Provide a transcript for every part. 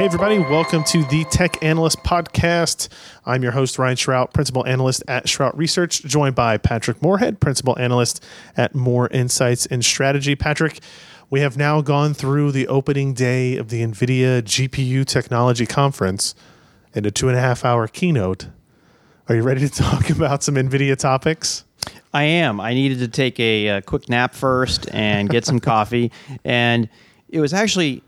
Hey, everybody, welcome to the Tech Analyst Podcast. I'm your host, Ryan Shrout, Principal Analyst at Shrout Research, joined by Patrick Moorhead, Principal Analyst at Moor Insights and Strategy. Patrick, we have now gone through the opening day of the NVIDIA GPU Technology Conference and a two and a half hour keynote. Are you ready to talk about some NVIDIA topics? I am. I needed to take a, a quick nap first and get some coffee. And it was actually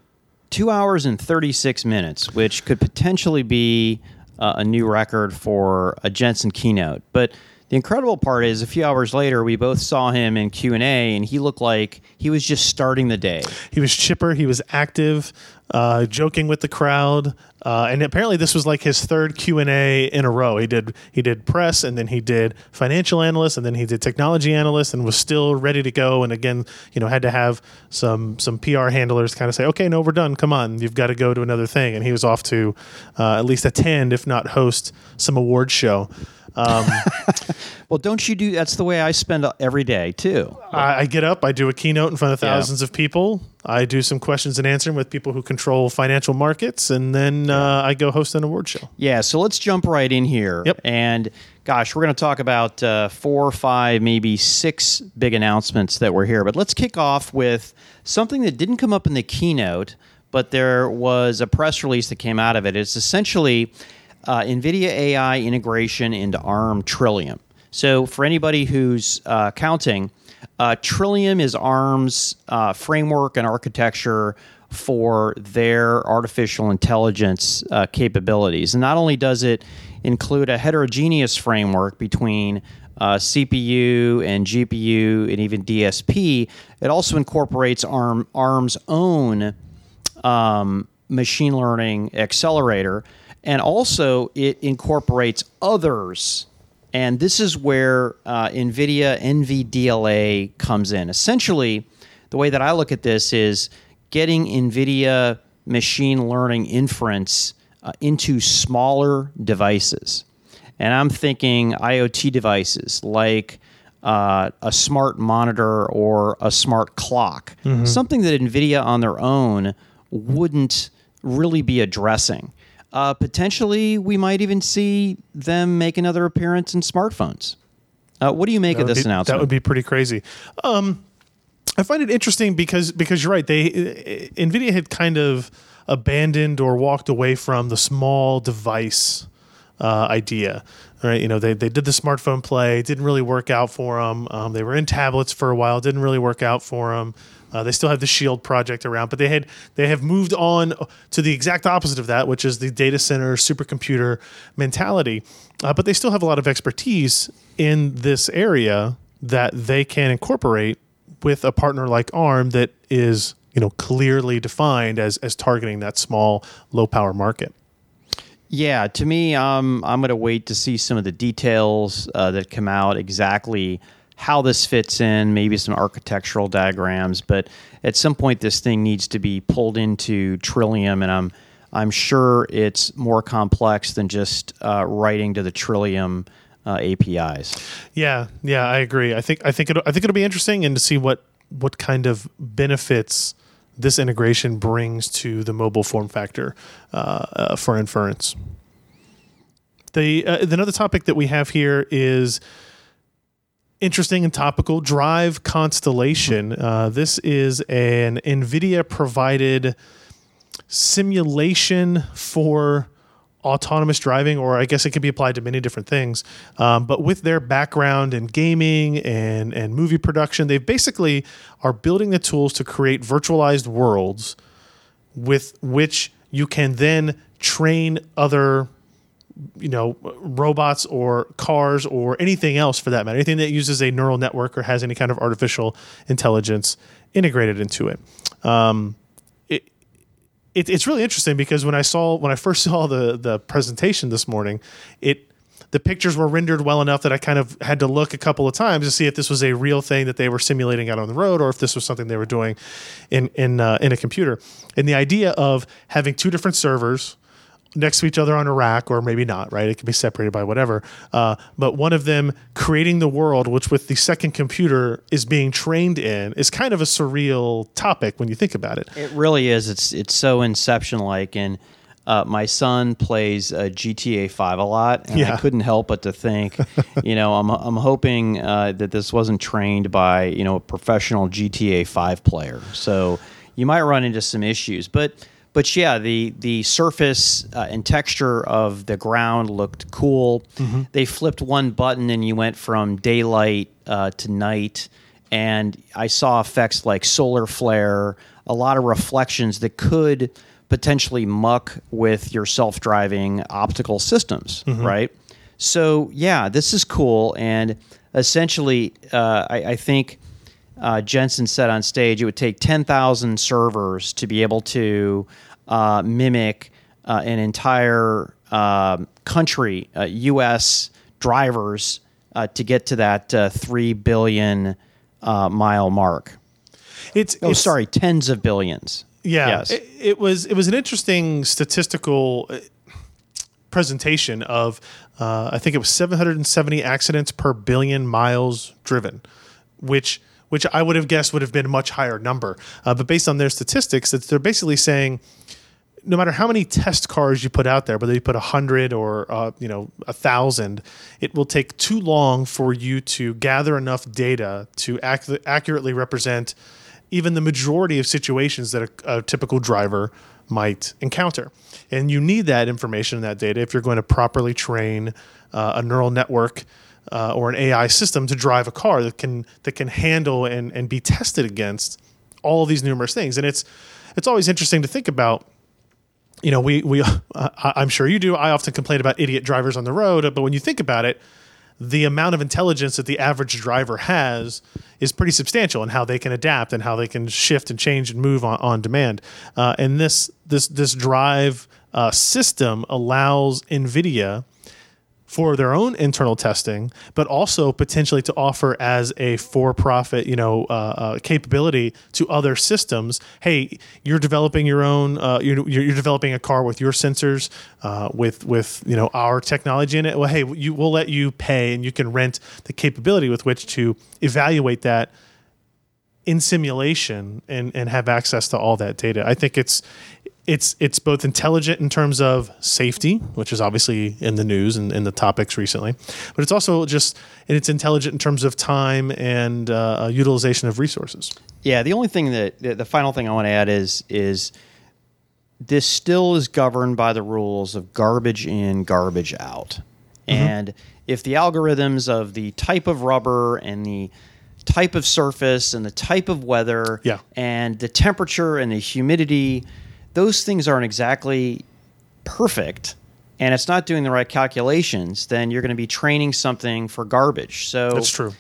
two hours and 36 minutes, which could potentially be uh, a new record for a Jensen keynote. But the incredible part is, a few hours later, we both saw him in Q and A, and he looked like he was just starting the day. He was chipper. He was active, uh, joking with the crowd, uh, and apparently this was like his third Q and A in a row. He did he did press, and then he did financial analyst, and then he did technology analyst, and was still ready to go. And again, you know, had to have some some PR handlers kind of say, "Okay, no, we're done. Come on, you've got to go to another thing." And he was off to uh, at least attend, if not host, some award show. Um, well, don't you do? That's the way I spend every day too. I, I get up, I do a keynote in front of thousands yeah. of people. I do some questions and answering with people who control financial markets, and then uh, I go host an award show. Yeah, so let's jump right in here. Yep. And gosh, we're going to talk about uh, four, five, maybe six big announcements that were here. But let's kick off with something that didn't come up in the keynote, but there was a press release that came out of it. It's essentially uh, NVIDIA AI integration into ARM Trillium. So, for anybody who's uh, counting, uh, Trillium is ARM's uh, framework and architecture for their artificial intelligence uh, capabilities. And not only does it include a heterogeneous framework between uh, CPU and GPU and even DSP, it also incorporates ARM, ARM's own um, machine learning accelerator and also it incorporates others. And this is where uh, NVIDIA NVDLA comes in. Essentially, the way that I look at this is getting NVIDIA machine learning inference uh, into smaller devices. And I'm thinking IoT devices like uh, a smart monitor or a smart clock, mm-hmm. something that NVIDIA on their own wouldn't really be addressing. Uh, potentially, we might even see them make another appearance in smartphones. Uh, what do you make of this be, announcement? That would be pretty crazy. Um, I find it interesting because because you're right. They Nvidia had kind of abandoned or walked away from the small device uh, idea. Right, you know they, they did the smartphone play, didn't really work out for them. Um, they were in tablets for a while, didn't really work out for them. Uh, they still have the Shield project around, but they had they have moved on to the exact opposite of that, which is the data center supercomputer mentality. Uh, but they still have a lot of expertise in this area that they can incorporate with a partner like ARM that is you know clearly defined as as targeting that small low power market. Yeah, to me, um, I'm going to wait to see some of the details uh, that come out exactly how this fits in, maybe some architectural diagrams, but at some point this thing needs to be pulled into Trillium, and I'm I'm sure it's more complex than just uh, writing to the Trillium uh, APIs. Yeah, yeah, I agree. I think I think it I think it'll be interesting and to see what what kind of benefits this integration brings to the mobile form factor uh, uh for inference. The uh, another topic that we have here is interesting and topical. Drive constellation. Uh, this is an nvidia provided simulation for autonomous driving or i guess it could be applied to many different things. Um, but with their background in gaming and, and movie production they basically are building the tools to create virtualized worlds with which you can then train other you know robots or cars or anything else for that matter anything that uses a neural network or has any kind of artificial intelligence integrated into it um, it, it, it's really interesting because when I saw when I first saw the the presentation this morning, it the pictures were rendered well enough that I kind of had to look a couple of times to see if this was a real thing that they were simulating out on the road or if this was something they were doing in in uh, in a computer. And the idea of having two different servers next to each other on a rack, or maybe not, right? It can be separated by whatever. Uh, but one of them creating the world, which with the second computer is being trained in, is kind of a surreal topic when you think about it. It really is. It's it's so Inception like, and uh, my son plays uh, GTA 5 a lot, and I couldn't help but to think, you know, I'm, I'm hoping uh, that this wasn't trained by, you know, a professional GTA 5 player. So you might run into some issues. But, but yeah, the, the surface uh, and texture of the ground looked cool. They flipped one button and you went from daylight uh, to night. And I saw effects like solar flare, a lot of reflections that could potentially muck with your self-driving optical systems, right? So yeah, this is cool, and essentially, uh, I, I think uh, Jensen said on stage it would take ten thousand servers to be able to uh, mimic uh, an entire um country, uh, U.S. drivers, uh, to get to that uh, three billion uh, mile mark. It's Oh, it's, sorry, tens of billions. Yeah, Yes. it, it was it was an interesting statistical uh, presentation of uh, I think it was 770 accidents per billion miles driven, which which I would have guessed would have been a much higher number. Uh, but based on their statistics, they're basically saying no matter how many test cars you put out there, whether you put a hundred or uh, you know a thousand, it will take too long for you to gather enough data to ac- accurately represent even the majority of situations that a, a typical driver might encounter. And you need that information and that data if you're going to properly train uh, a neural network uh, or an AI system to drive a car that can that can handle and, and be tested against all these numerous things. And it's it's always interesting to think about you know, we we uh, I'm sure you do. I often complain about idiot drivers on the road, but when you think about it, the amount of intelligence that the average driver has is pretty substantial in how they can adapt and how they can shift and change and move on, on demand. Uh, and this this this drive uh, system allows NVIDIA for their own internal testing, but also potentially to offer as a for-profit, you know, uh, uh, capability to other systems. Hey, you're developing your own, uh, you're, you're developing a car with your sensors, uh, with with you know our technology in it. Well, hey, you we'll let you pay, and you can rent the capability with which to evaluate that in simulation and and have access to all that data. I think it's it's it's both intelligent in terms of safety, which is obviously in the news and in the topics recently, but it's also just and it's intelligent in terms of time and uh, utilization of resources. Yeah, the only thing that the final thing I want to add is is this still is governed by the rules of garbage in, garbage out. And if the algorithms of the type of rubber and the type of surface and the type of weather Yeah. and the temperature and the humidity, those things aren't exactly perfect and it's not doing the right calculations, then you're going to be training something for garbage. So That's true.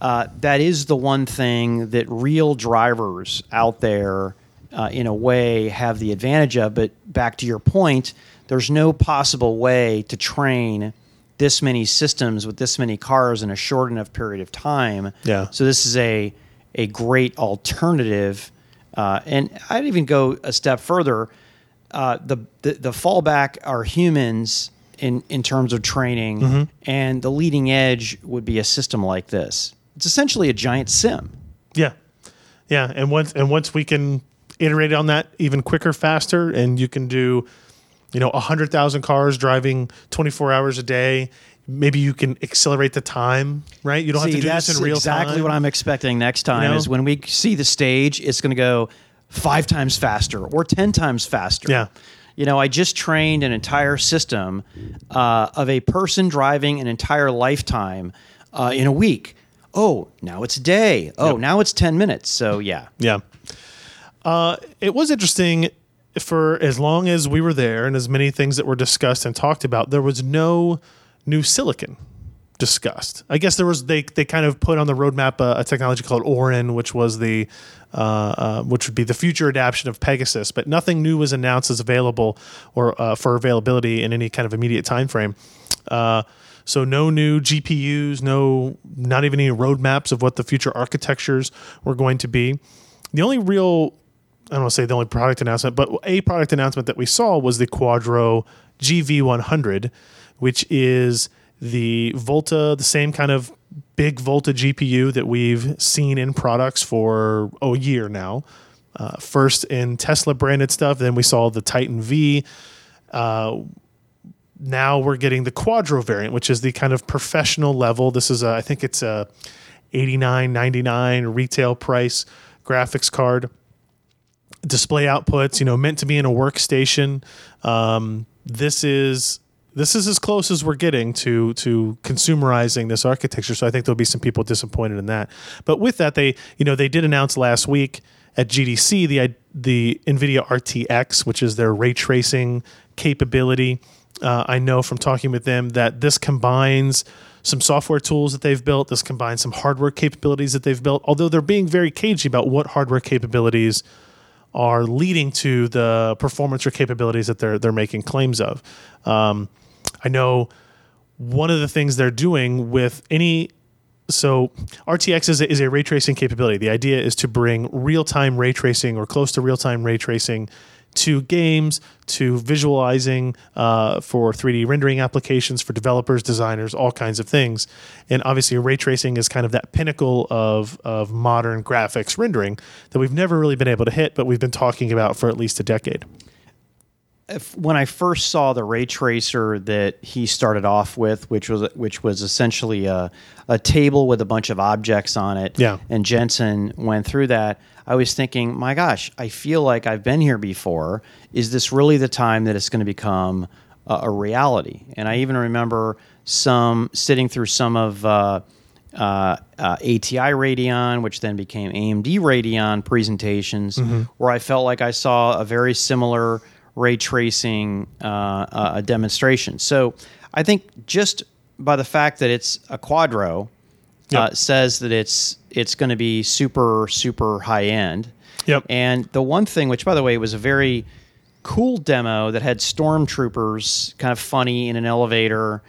uh, that is the one thing that real drivers out there, uh, in a way, have the advantage of. But back to your point, there's no possible way to train this many systems with this many cars in a short enough period of time. Yeah. So this is a a great alternative, uh, and I'd even go a step further. Uh, the, the the fallback are humans in in terms of training, Mm-hmm. and the leading edge would be a system like this. It's essentially a giant sim. Yeah, yeah, and once and once we can iterate on that even quicker, faster, and you can do, you know, hundred thousand cars driving twenty four hours a day. Maybe you can accelerate the time, right? You don't have to do that's this in real exactly time. Exactly what I'm expecting next time. know? Is when we see the stage, it's going to go five times faster or ten times faster. Yeah. You know, I just trained an entire system uh, of a person driving an entire lifetime uh, in a week. Oh, now it's a day. Oh, Yep. now it's ten minutes. So yeah, Yeah. Uh, it was interesting for as long as we were there and as many things that were discussed and talked about, there was no new silicon discussed. I guess there was they they kind of put on the roadmap a, a technology called Orin, which was the uh, uh, which would be the future adaptation of Pegasus, but nothing new was announced as available or uh, for availability in any kind of immediate time frame. Uh, so no new GPUs, no not even any roadmaps of what the future architectures were going to be. The only real I don't want to say the only product announcement, but a product announcement that we saw was the Quadro GV100, which is the Volta, the same kind of big Volta GPU that we've seen in products for a year now. Uh, first in Tesla branded stuff, then we saw the Titan V. Uh, now we're getting the Quadro variant, which is the kind of professional level. This is, a, I think it's a 89.99 retail price graphics card. Display outputs, you know, meant to be in a workstation. Um, this is this is as close as we're getting to to consumerizing this architecture. So I think there'll be some people disappointed in that. But with that, they you know they did announce last week at GDC the the NVIDIA RTX, which is their ray tracing capability. Uh, I know from talking with them that this combines some software tools that they've built. This combines some hardware capabilities that they've built. Although they're being very cagey about what hardware capabilities are leading to the performance or capabilities that they're they're making claims of. Um, I know one of the things they're doing with any so RTX is a, is a ray tracing capability. The idea is to bring real time ray tracing or close to real time ray tracing to games, to visualizing uh, for 3D rendering applications for developers, designers, all kinds of things. And obviously, ray tracing is kind of that pinnacle of, of modern graphics rendering that we've never really been able to hit, but we've been talking about for at least a decade if, when I first saw the ray tracer that he started off with, which was which was essentially a, a table with a bunch of objects on it, Yeah. and Jensen went through that, I was thinking, my gosh, I feel like I've been here before. Is this really the time that it's going to become a, a reality? And I even remember some sitting through some of. Uh, uh, uh, ATI Radeon, which then became AMD Radeon presentations, where I felt like I saw a very similar ray tracing uh, uh, a demonstration. So I think just by the fact that it's a Quadro uh, says that it's it's going to be super super high end. Yep. And the one thing, which by the way was a very cool demo that had stormtroopers kind of funny in an elevator.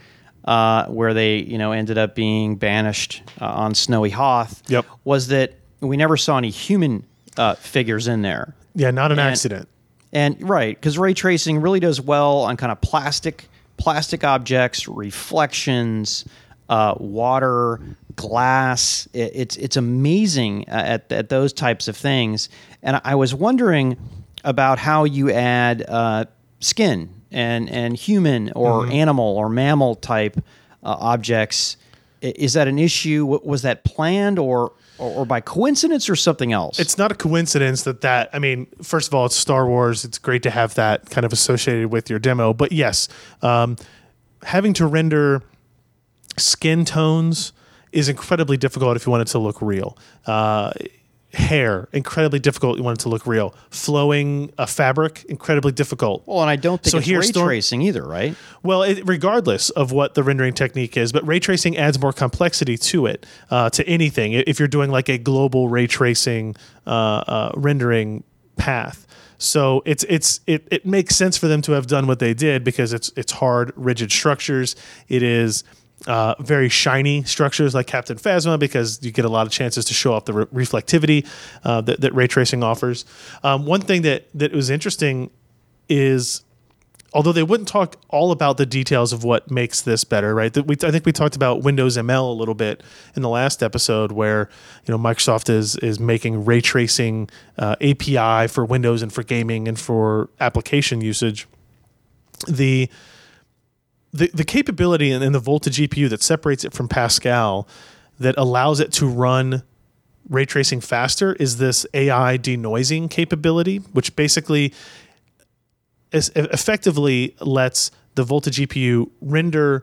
Uh, where they, you know, ended up being banished uh, on Snowy Hoth, Yep. was that we never saw any human uh, figures in there. Yeah, not an And- accident. And right, because ray tracing really does well on kind of plastic plastic objects, reflections, uh, water, glass. It, it's it's amazing at at those types of things. And I was wondering about how you add uh, skin and and human or animal or mammal type uh, objects. Is that an issue? Was that planned or, or or by coincidence or something else? It's not a coincidence that that. I mean, first of all, it's Star Wars. It's great to have that kind of associated with your demo. But yes, um, having to render skin tones is incredibly difficult if you want it to look real. Uh, hair incredibly difficult. You want it to look real. Flowing a fabric incredibly difficult. Well, and I don't think So it's ray Storm- tracing either, right? Well, it, regardless of what the rendering technique is, but ray tracing adds more complexity to it, uh, to anything. If you're doing like a global ray tracing uh, uh, rendering path, so it's it's it, it makes sense for them to have done what they did because it's it's hard, rigid structures. It is. Uh, very shiny structures like Captain Phasma because you get a lot of chances to show off the re- reflectivity uh, that, that ray tracing offers. Um, one thing that that was interesting is although they wouldn't talk all about the details of what makes this better, right? That we, I think we talked about Windows ML a little bit in the last episode, where you know Microsoft is is making ray tracing uh, API for Windows and for gaming and for application usage. The the, capability in, in the Volta GPU that separates it from Pascal, that allows it to run ray tracing faster, is this AI denoising capability, which basically es- effectively lets the Volta GPU render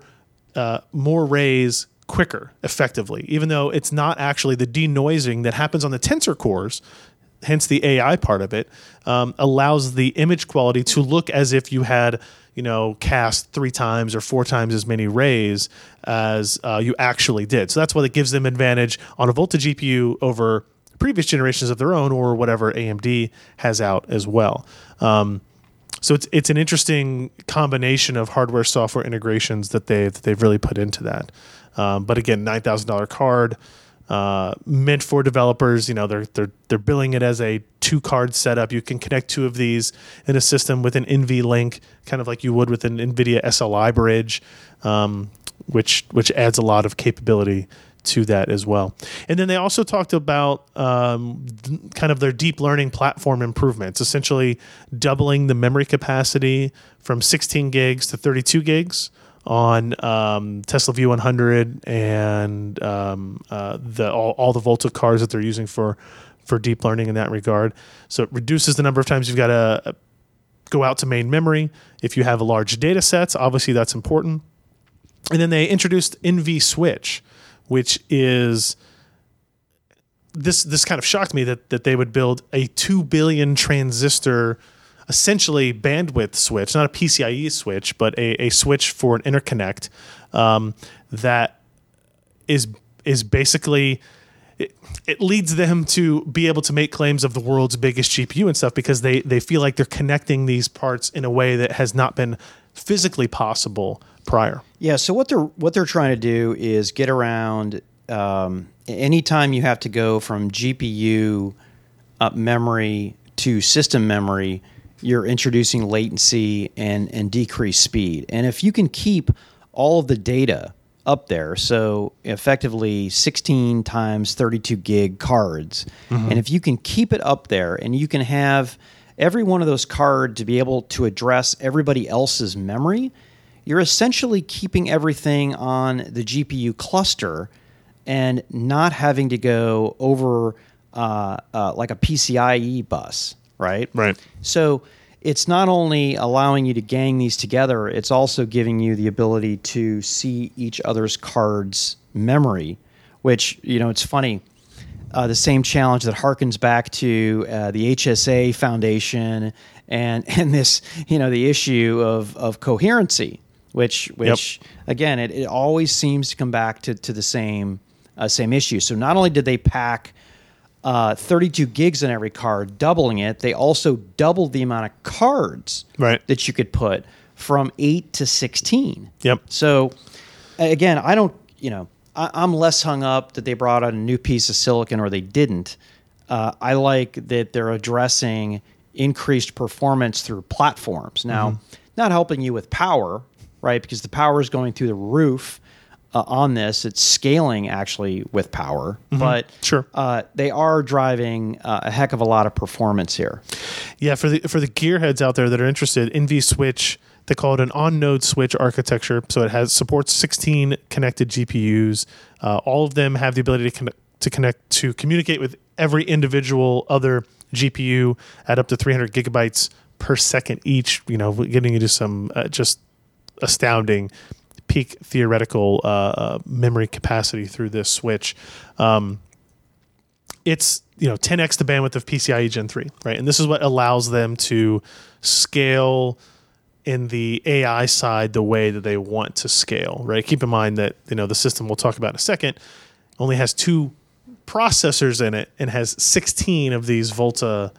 uh, more rays quicker, effectively, even though it's not actually the denoising that happens on the tensor cores. Hence, the AI part of it um, allows the image quality to look as if you had, you know, cast three times or four times as many rays as uh, you actually did. So that's why it gives them advantage on a Volta GPU over previous generations of their own or whatever AMD has out as well. Um, so it's it's an interesting combination of hardware software integrations that they've that they've really put into that. Um, but again, nine thousand dollar card uh, meant for developers. You know, they're they're they're billing it as a two card setup. You can connect two of these in a system with an NV link, kind of like you would with an NVIDIA SLI bridge, um, which which adds a lot of capability to that as well. And then they also talked about um, kind of their deep learning platform improvements, essentially doubling the memory capacity from 16 gigs to 32 gigs on um, Tesla V100 and um, uh, the all, all the Volta cars that they're using for for deep learning in that regard. So it reduces the number of times you've got to go out to main memory. If you have large data sets, obviously that's important. And then they introduced NV Switch, which is this this kind of shocked me that that they would build a 2 billion transistor essentially bandwidth switch, not a PCIe switch, but a, a switch for an interconnect um, that is is basically it, it leads them to be able to make claims of the world's biggest GPU and stuff because they they feel like they're connecting these parts in a way that has not been physically possible prior. Yeah. So what they're what they're trying to do is get around. Um, anytime you have to go from GPU up memory to system memory, you're introducing latency and and decreased speed. And if you can keep all of the data up there, so effectively 16 times 32 gig cards, and if you can keep it up there, and you can have every one of those cards to be able to address everybody else's memory, you're essentially keeping everything on the GPU cluster and not having to go over uh, uh, like a PCIe bus, right? Right. So it's not only allowing you to gang these together, it's also giving you the ability to see each other's cards' memory, which, you know, it's funny. Uh, the same challenge that harkens back to uh, the HSA Foundation and and this, you know, the issue of, of coherency, which which again, it, it always seems to come back to, to the same uh, same issue. So not only did they pack uh, 32 gigs in every card, doubling it. They also doubled the amount of cards Right. that you could put from 8 to 16. Yep. So, again, I don't, you know, I, I'm less hung up that they brought out a new piece of silicon or they didn't. Uh, I like that they're addressing increased performance through platforms. Now, not helping you with power, right? Because the power is going through the roof uh, on this. It's scaling actually with power, but Sure. uh, they are driving uh, a heck of a lot of performance here. Yeah, for the for the gearheads out there that are interested, NV Switch they call it an on-node switch architecture. So it has supports 16 connected GPUs. Uh, all of them have the ability to connect to connect to communicate with every individual other GPU at up to 300 gigabytes per second each. You know, getting into some uh, just astounding peak theoretical uh, uh, memory capacity through this switch. Um, it's you know 10x the bandwidth of PCIe Gen 3, right? And this is what allows them to scale in the AI side the way that they want to scale, right? Keep in mind that you know the system we'll talk about in a second only has two processors in it and has 16 of these Volta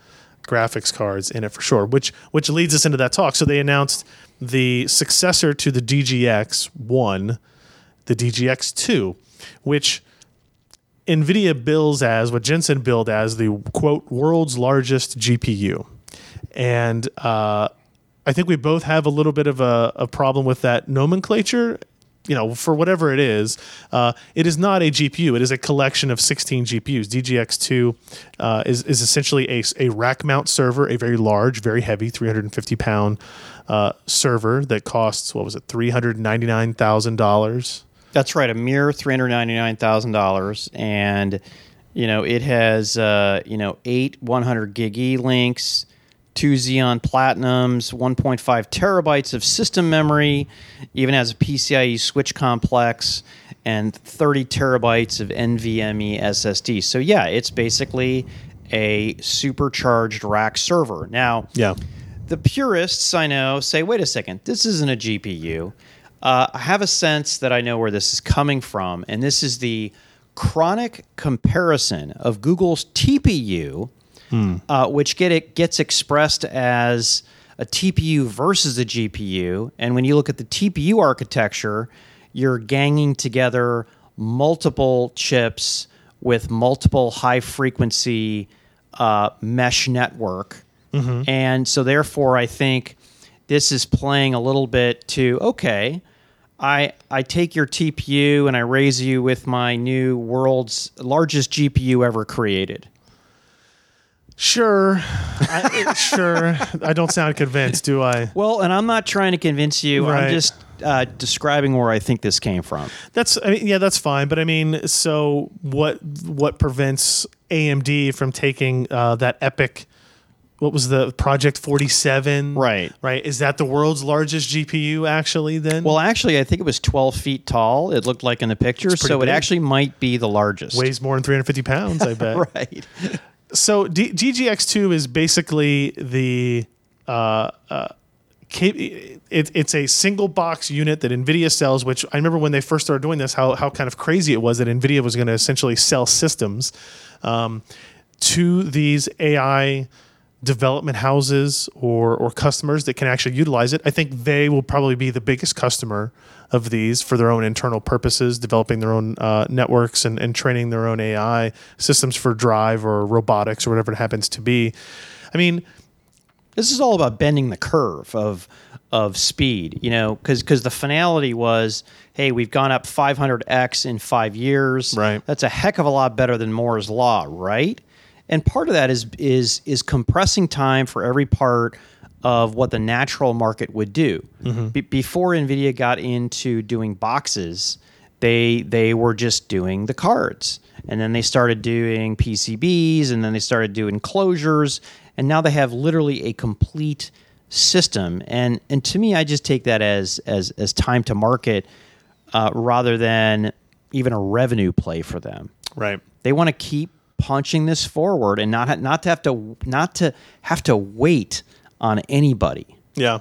graphics cards in it for sure, which which leads us into that talk. So they announced the successor to the DGX 1, the DGX 2, which NVIDIA bills as what Jensen billed as the quote world's largest GPU. And uh, I think we both have a little bit of a, a problem with that nomenclature. You know, for whatever it is, uh, it is not a GPU. It is a collection of 16 GPUs. DGX2 uh, is, is essentially a, a rack mount server, a very large, very heavy, 350 pound uh, server that costs, what was it, $399,000. That's right, a mere three hundred ninety nine thousand dollars, and you know it has uh, you know eight one hundred gig E links, two Xeon Platinums, one point five terabytes of system memory, even has a PCIe switch complex, and thirty terabytes of NVMe SSD. So yeah, it's basically a supercharged rack server. Now, Yeah. the purists I know say, wait a second, this isn't a GPU. Uh, I have a sense that I know where this is coming from, and this is the chronic comparison of Google's TPU, uh, which get it gets expressed as a TPU versus a GPU. And when you look at the TPU architecture, you're ganging together multiple chips with multiple high frequency uh, mesh network. And so, therefore, I think this is playing a little bit to okay, I I take your TPU and I raise you with my new world's largest GPU ever created. Sure, I, sure. I don't sound convinced, do I? Well, and I'm not trying to convince you. Right. I'm just uh, describing where I think this came from. That's I mean, yeah, that's fine. But I mean, so what? What prevents AMD from taking uh, that EPYC? What was the Project Forty Seven? Right. right. Is that the world's largest GPU? Actually, then Well, actually, I think it was 12 feet tall. It looked like in the picture, pretty so it actually might be the largest. weighs more than three hundred fifty pounds. I bet. right. So D- DGX2 is basically the uh, uh, it, it's a single box unit that NVIDIA sells. Which I remember when they first started doing this, how how kind of crazy it was that NVIDIA was going to essentially sell systems um, to these AI development houses or or customers that can actually utilize it. I think they will probably be the biggest customer of these for their own internal purposes, developing their own uh, networks and, and training their own AI systems for drive or robotics or whatever it happens to be. I mean, This is all about bending the curve of of speed, you know, because the finality was, hey, we've gone up 500x in five years. Right. That's a heck of a lot better than Moore's law, right? And part of that is is is compressing time for every part of what the natural market would do. Be- before Nvidia got into doing boxes, they they were just doing the cards, and then they started doing PCBs, and then they started doing closures, and now they have literally a complete system. And and to me, I just take that as as as time to market uh, rather than even a revenue play for them. right. They want to keep punching this forward and not not to have to not to have to wait on anybody. Yeah.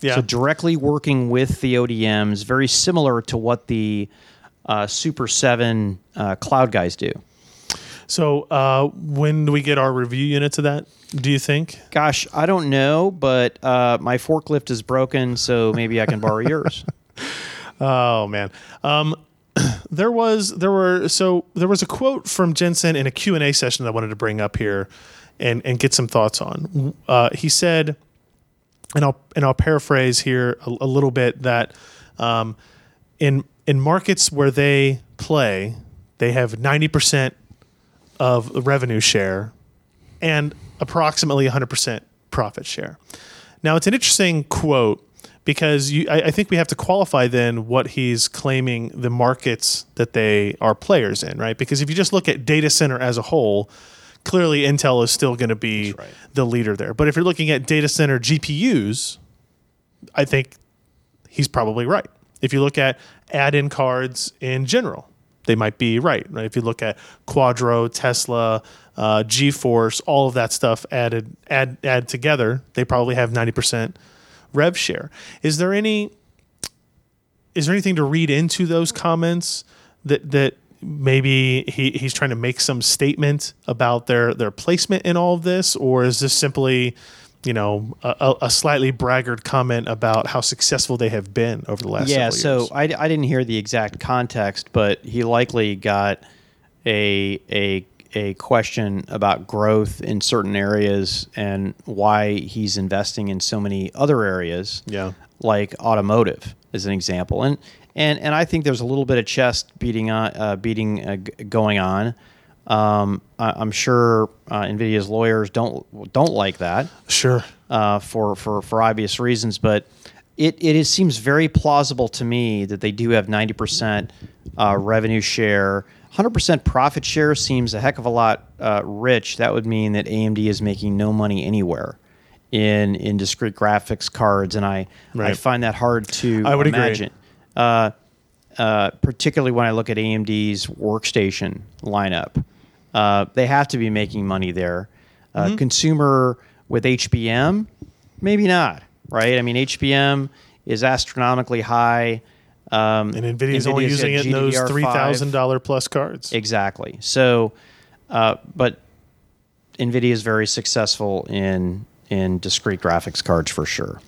Yeah. So directly working with the ODMs, very similar to what the uh, Super Seven uh, cloud guys do. So, uh, when do we get our review units of that? Do you think? Gosh, I don't know, but uh, my forklift is broken, so maybe I can borrow yours. Oh man. Um, there was there were so there was a quote from Jensen in a Q&A session that I wanted to bring up here and and get some thoughts on. Uh, he said and I'll and I'll paraphrase here a, a little bit that um, in in markets where they play, they have 90% of the revenue share and approximately 100% profit share. Now, it's an interesting quote because you, I, I think we have to qualify then what he's claiming the markets that they are players in, right? Because if you just look at data center as a whole, clearly Intel is still going to be right. the leader there. But if you're looking at data center GPUs, I think he's probably right. If you look at add-in cards in general, they might be right. Right? If you look at Quadro, Tesla, uh, GeForce, all of that stuff added add add together, they probably have ninety percent rev share. Is there any? Is there anything to read into those comments that that maybe he, he's trying to make some statement about their their placement in all of this, or is this simply you know, a, a slightly braggart comment about how successful they have been over the last yeah, several so. I, I didn't hear the exact context, but he likely got a a a question about growth in certain areas and why he's investing in so many other areas. Yeah. like automotive as an example, and and and I think there's a little bit of chest beating on uh, beating uh, g- going on. Um, I, I'm sure uh, Nvidia's lawyers don't don't like that Sure. uh, for, for for obvious reasons, but it, it is, seems very plausible to me that they do have 90% uh, revenue share. 100% profit share seems a heck of a lot uh, rich. That would mean that AMD is making no money anywhere in in discrete graphics cards, and I I find that hard to I would agree. imagine. Uh, uh, particularly when I look at AMD's workstation lineup. Uh, they have to be making money there. Uh, Mm-hmm. Consumer with HBM, maybe not, right? I mean, HBM is astronomically high. Um, And Nvidia's only NVIDIA's got using it in those three thousand dollar plus cards. Exactly. So, uh, but NVIDIA is very successful in in discrete graphics cards for sure.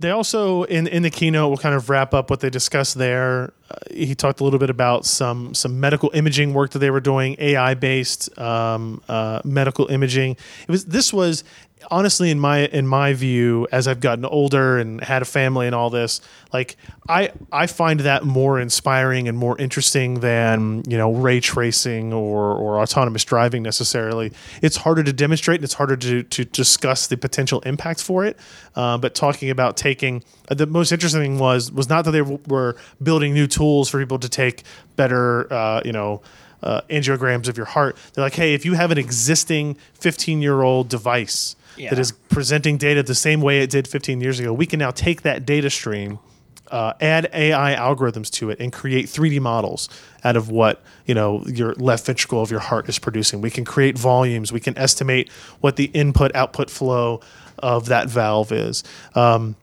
They also in in the keynote will kind of wrap up what they discussed there. Uh, he talked a little bit about some some medical imaging work that they were doing, AI based um, uh, medical imaging. It was this was honestly in my in my view as i've gotten older and had a family and all this like i i find that more inspiring and more interesting than you know ray tracing or or autonomous driving necessarily it's harder to demonstrate and it's harder to to discuss the potential impact for it uh, but talking about taking uh, the most interesting thing was was not that they w- were building new tools for people to take better uh, you know uh, angiograms of your heart. They're like, hey, if you have an existing 15 year old device Yeah. that is presenting data the same way it did 15 years ago, we can now take that data stream, uh, add AI algorithms to it, and create 3D models out of what you know your left ventricle of your heart is producing. We can create volumes. We can estimate what the input output flow of that valve is. Um,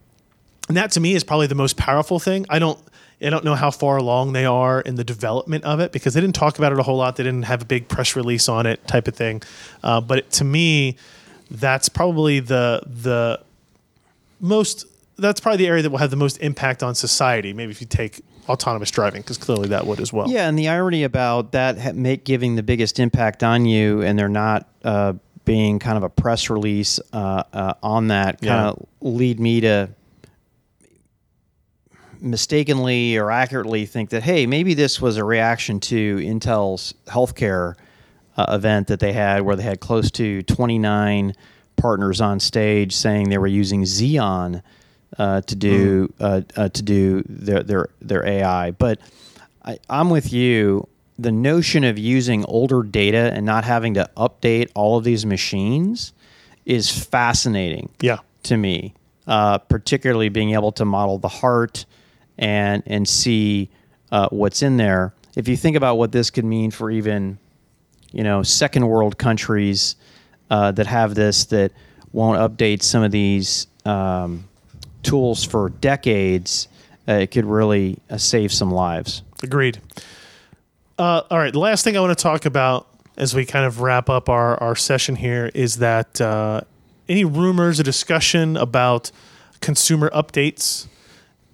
and that to me is probably the most powerful thing. I don't I don't know how far along they are in the development of it because they didn't talk about it a whole lot. They didn't have a big press release on it, type of thing. Uh, but it, to me, that's probably the the most. That's probably the area that will have the most impact on society. Maybe if you take autonomous driving, because clearly that would as well. Yeah, and the irony about that ha- make giving the biggest impact on you, and they're not uh, being kind of a press release uh, uh, on that, kind Yeah. of lead me to mistakenly or accurately think that hey, maybe this was a reaction to Intel's healthcare uh, event that they had, where they had close to 29 partners on stage saying they were using Xeon uh, to do uh, uh, to do their their their AI. But I, I'm with you. The notion of using older data and not having to update all of these machines is fascinating Yeah. to me, uh, particularly being able to model the heart and and see uh, what's in there. If you think about what this could mean for even you know second world countries uh, that have this that won't update some of these um, tools for decades, uh, it could really uh, save some lives. Agreed. Uh, all right. The last thing I want to talk about as we kind of wrap up our, our session here is that uh, any rumors or discussion about consumer updates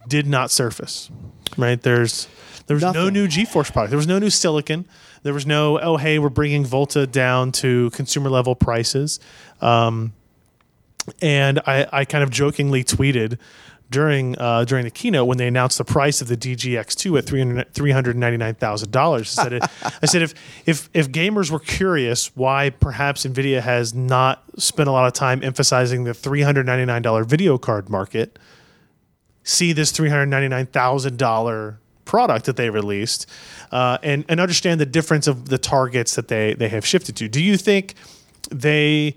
did not surface. Right? There's there was no Nothing. new GeForce product. There was no new silicon. There was no oh hey we're bringing Volta down to consumer level prices. Um, and I, I kind of jokingly tweeted during uh, during the keynote when they announced the price of the DGX2 at three hundred ninety nine thousand dollars. I said, I said if if if gamers were curious why perhaps Nvidia has not spent a lot of time emphasizing the three hundred ninety nine dollar video card market, see this three hundred ninety nine thousand dollar product that they released, uh, and and understand the difference of the targets that they they have shifted to. Do you think they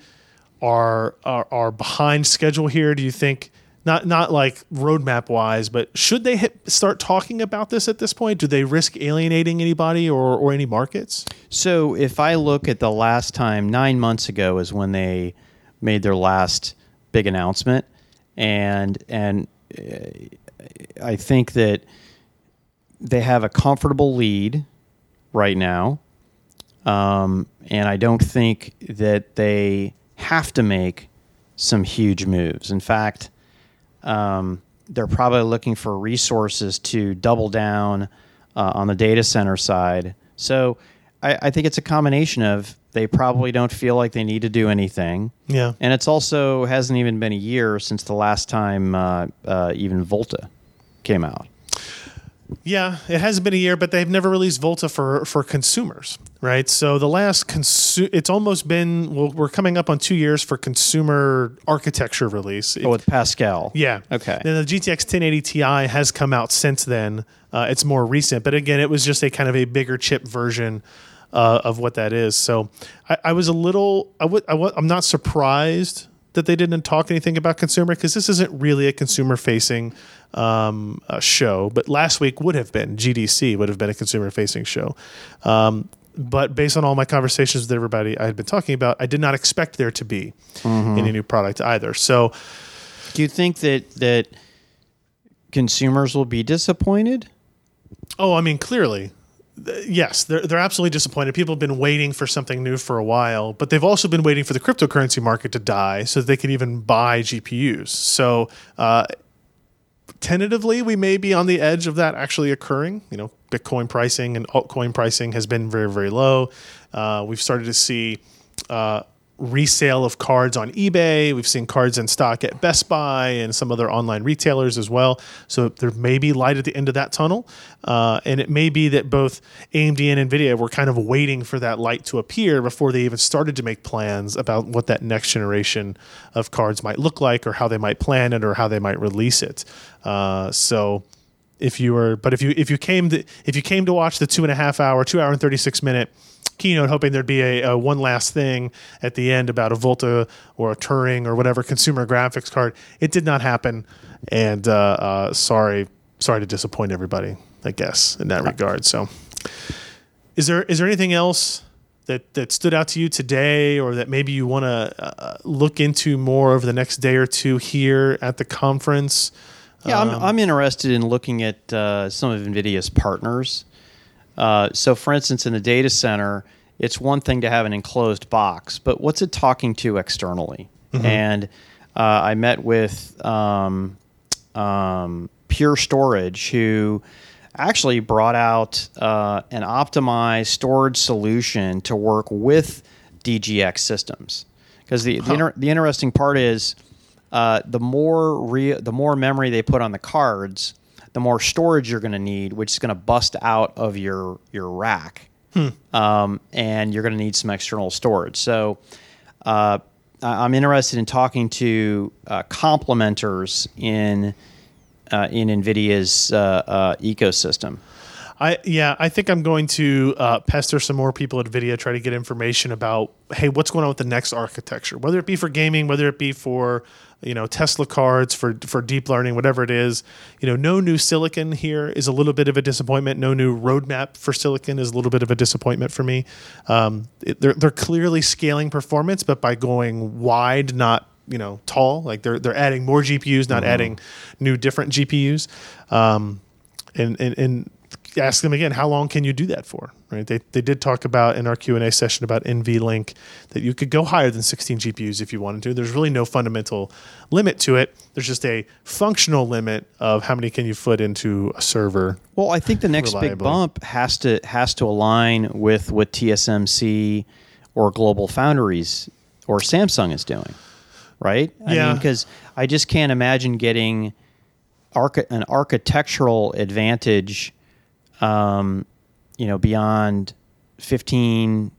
are are, are behind schedule here? Do you think not not like roadmap wise, but should they hit, start talking about this at this point? Do they risk alienating anybody or or any markets? So if I look at the last time, nine months ago is when they made their last big announcement, and and uh, I think that they have a comfortable lead right now, um, and I don't think that they have to make some huge moves. In fact, um, they're probably looking for resources to double down uh, on the data center side. So I, I think it's a combination of they probably don't feel like they need to do anything. Yeah. And it's also hasn't even been a year since the last time uh, uh, even Volta came out. Yeah, it hasn't been a year, but they've never released Volta for for consumers, right? So the last consu- it's almost been well, we're coming up on two years for consumer architecture release. Oh, with Pascal. Yeah. Okay. Then the GTX 1080 Ti has come out since then. Uh, it's more recent, but again, it was just a kind of a bigger chip version uh, of what that is. So I, I was a little, I would, I w- I'm not surprised that they didn't talk anything about consumer because this isn't really a consumer facing um, uh, show. But last week would have been GDC would have been a consumer facing show. Um, but based on all my conversations with everybody I had been talking about, I did not expect there to be any new product either. So Do you think that that consumers will be disappointed? Oh, I mean, clearly, yes, they're they're absolutely disappointed. People have been waiting for something new for a while, but they've also been waiting for the cryptocurrency market to die so they can even buy GPUs. So, uh, tentatively, we may be on the edge of that actually occurring. You know, Bitcoin pricing and altcoin pricing has been very very low. Uh, we've started to see. Uh, resale of cards on eBay. We've seen cards in stock at Best Buy and some other online retailers as well. So there may be light at the end of that tunnel. Uh, and it may be that both AMD and NVIDIA were kind of waiting for that light to appear before they even started to make plans about what that next generation of cards might look like or how they might plan it or how they might release it. Uh, so if you were, but if you if you came to if you came to watch the two and a half hour, two hour and thirty six minute keynote, hoping there'd be a, a, one last thing at the end about a Volta or a Turing or whatever consumer graphics card, it did not happen. And uh, uh, sorry, sorry to disappoint everybody. I guess in that regard. So, is there is there anything else? That, that stood out to you today, or that maybe you want to uh, look into more over the next day or two here at the conference? Yeah, I'm, I'm interested in looking at uh, some of NVIDIA's partners. Uh, so, for instance, in the data center, it's one thing to have an enclosed box, but what's it talking to externally? Mm-hmm. And uh, I met with um, um, Pure Storage, who actually brought out uh, an optimized storage solution to work with DGX systems. Because the, huh. the, inter- the interesting part is, uh, the more re- the more memory they put on the cards, the more storage you're going to need, which is going to bust out of your your rack, hmm. um, and you're going to need some external storage. So. Uh, I'm interested in talking to uh, complementers in uh, in NVIDIA's uh, uh, ecosystem. I yeah, I think I'm going to uh, pester some more people at NVIDIA, try to get information about hey, what's going on with the next architecture, whether it be for gaming, whether it be for you know Tesla cards for for deep learning, whatever it is. You know, no new silicon here is a little bit of a disappointment. No new roadmap for silicon is a little bit of a disappointment for me. Um, it, they're they're clearly scaling performance, but by going wide, not you know tall. Like they're they're adding more GPUs, not mm-hmm. adding new different GPUs. Um, and, and and ask them again, how long can you do that for? Right? They, they did talk about in our Q and A session about NVLink that you could go higher than 16 GPUs if you wanted to. There's really no fundamental limit to it. There's just a functional limit of how many can you put into a server. Well, I think the next reliably. big bump has to has to align with what TSMC or Global Foundries or Samsung is doing, right? I yeah. Because I just can't imagine getting archi- an architectural advantage um, you know, beyond 15%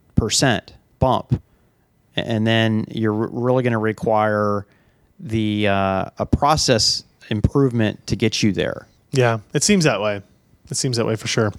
bump. And then you're really going to require the uh, a process improvement to get you there. Yeah, it seems that way. It seems that way for sure.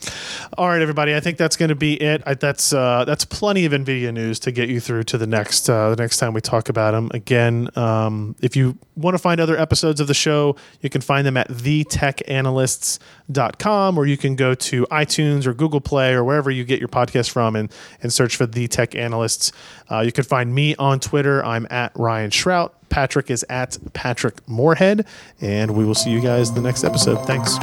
All right, everybody. I think that's going to be it. I, that's uh, that's plenty of Nvidia news to get you through to the next uh, the next time we talk about them. Again, um, if you want to find other episodes of the show, you can find them at thetechanalysts.com or you can go to iTunes or Google Play or wherever you get your podcast from and and search for the Tech Analysts. Uh, you can find me on Twitter. I'm at Ryan Shrout. Patrick is at Patrick Moorhead, and we will see you guys the next episode. Thanks.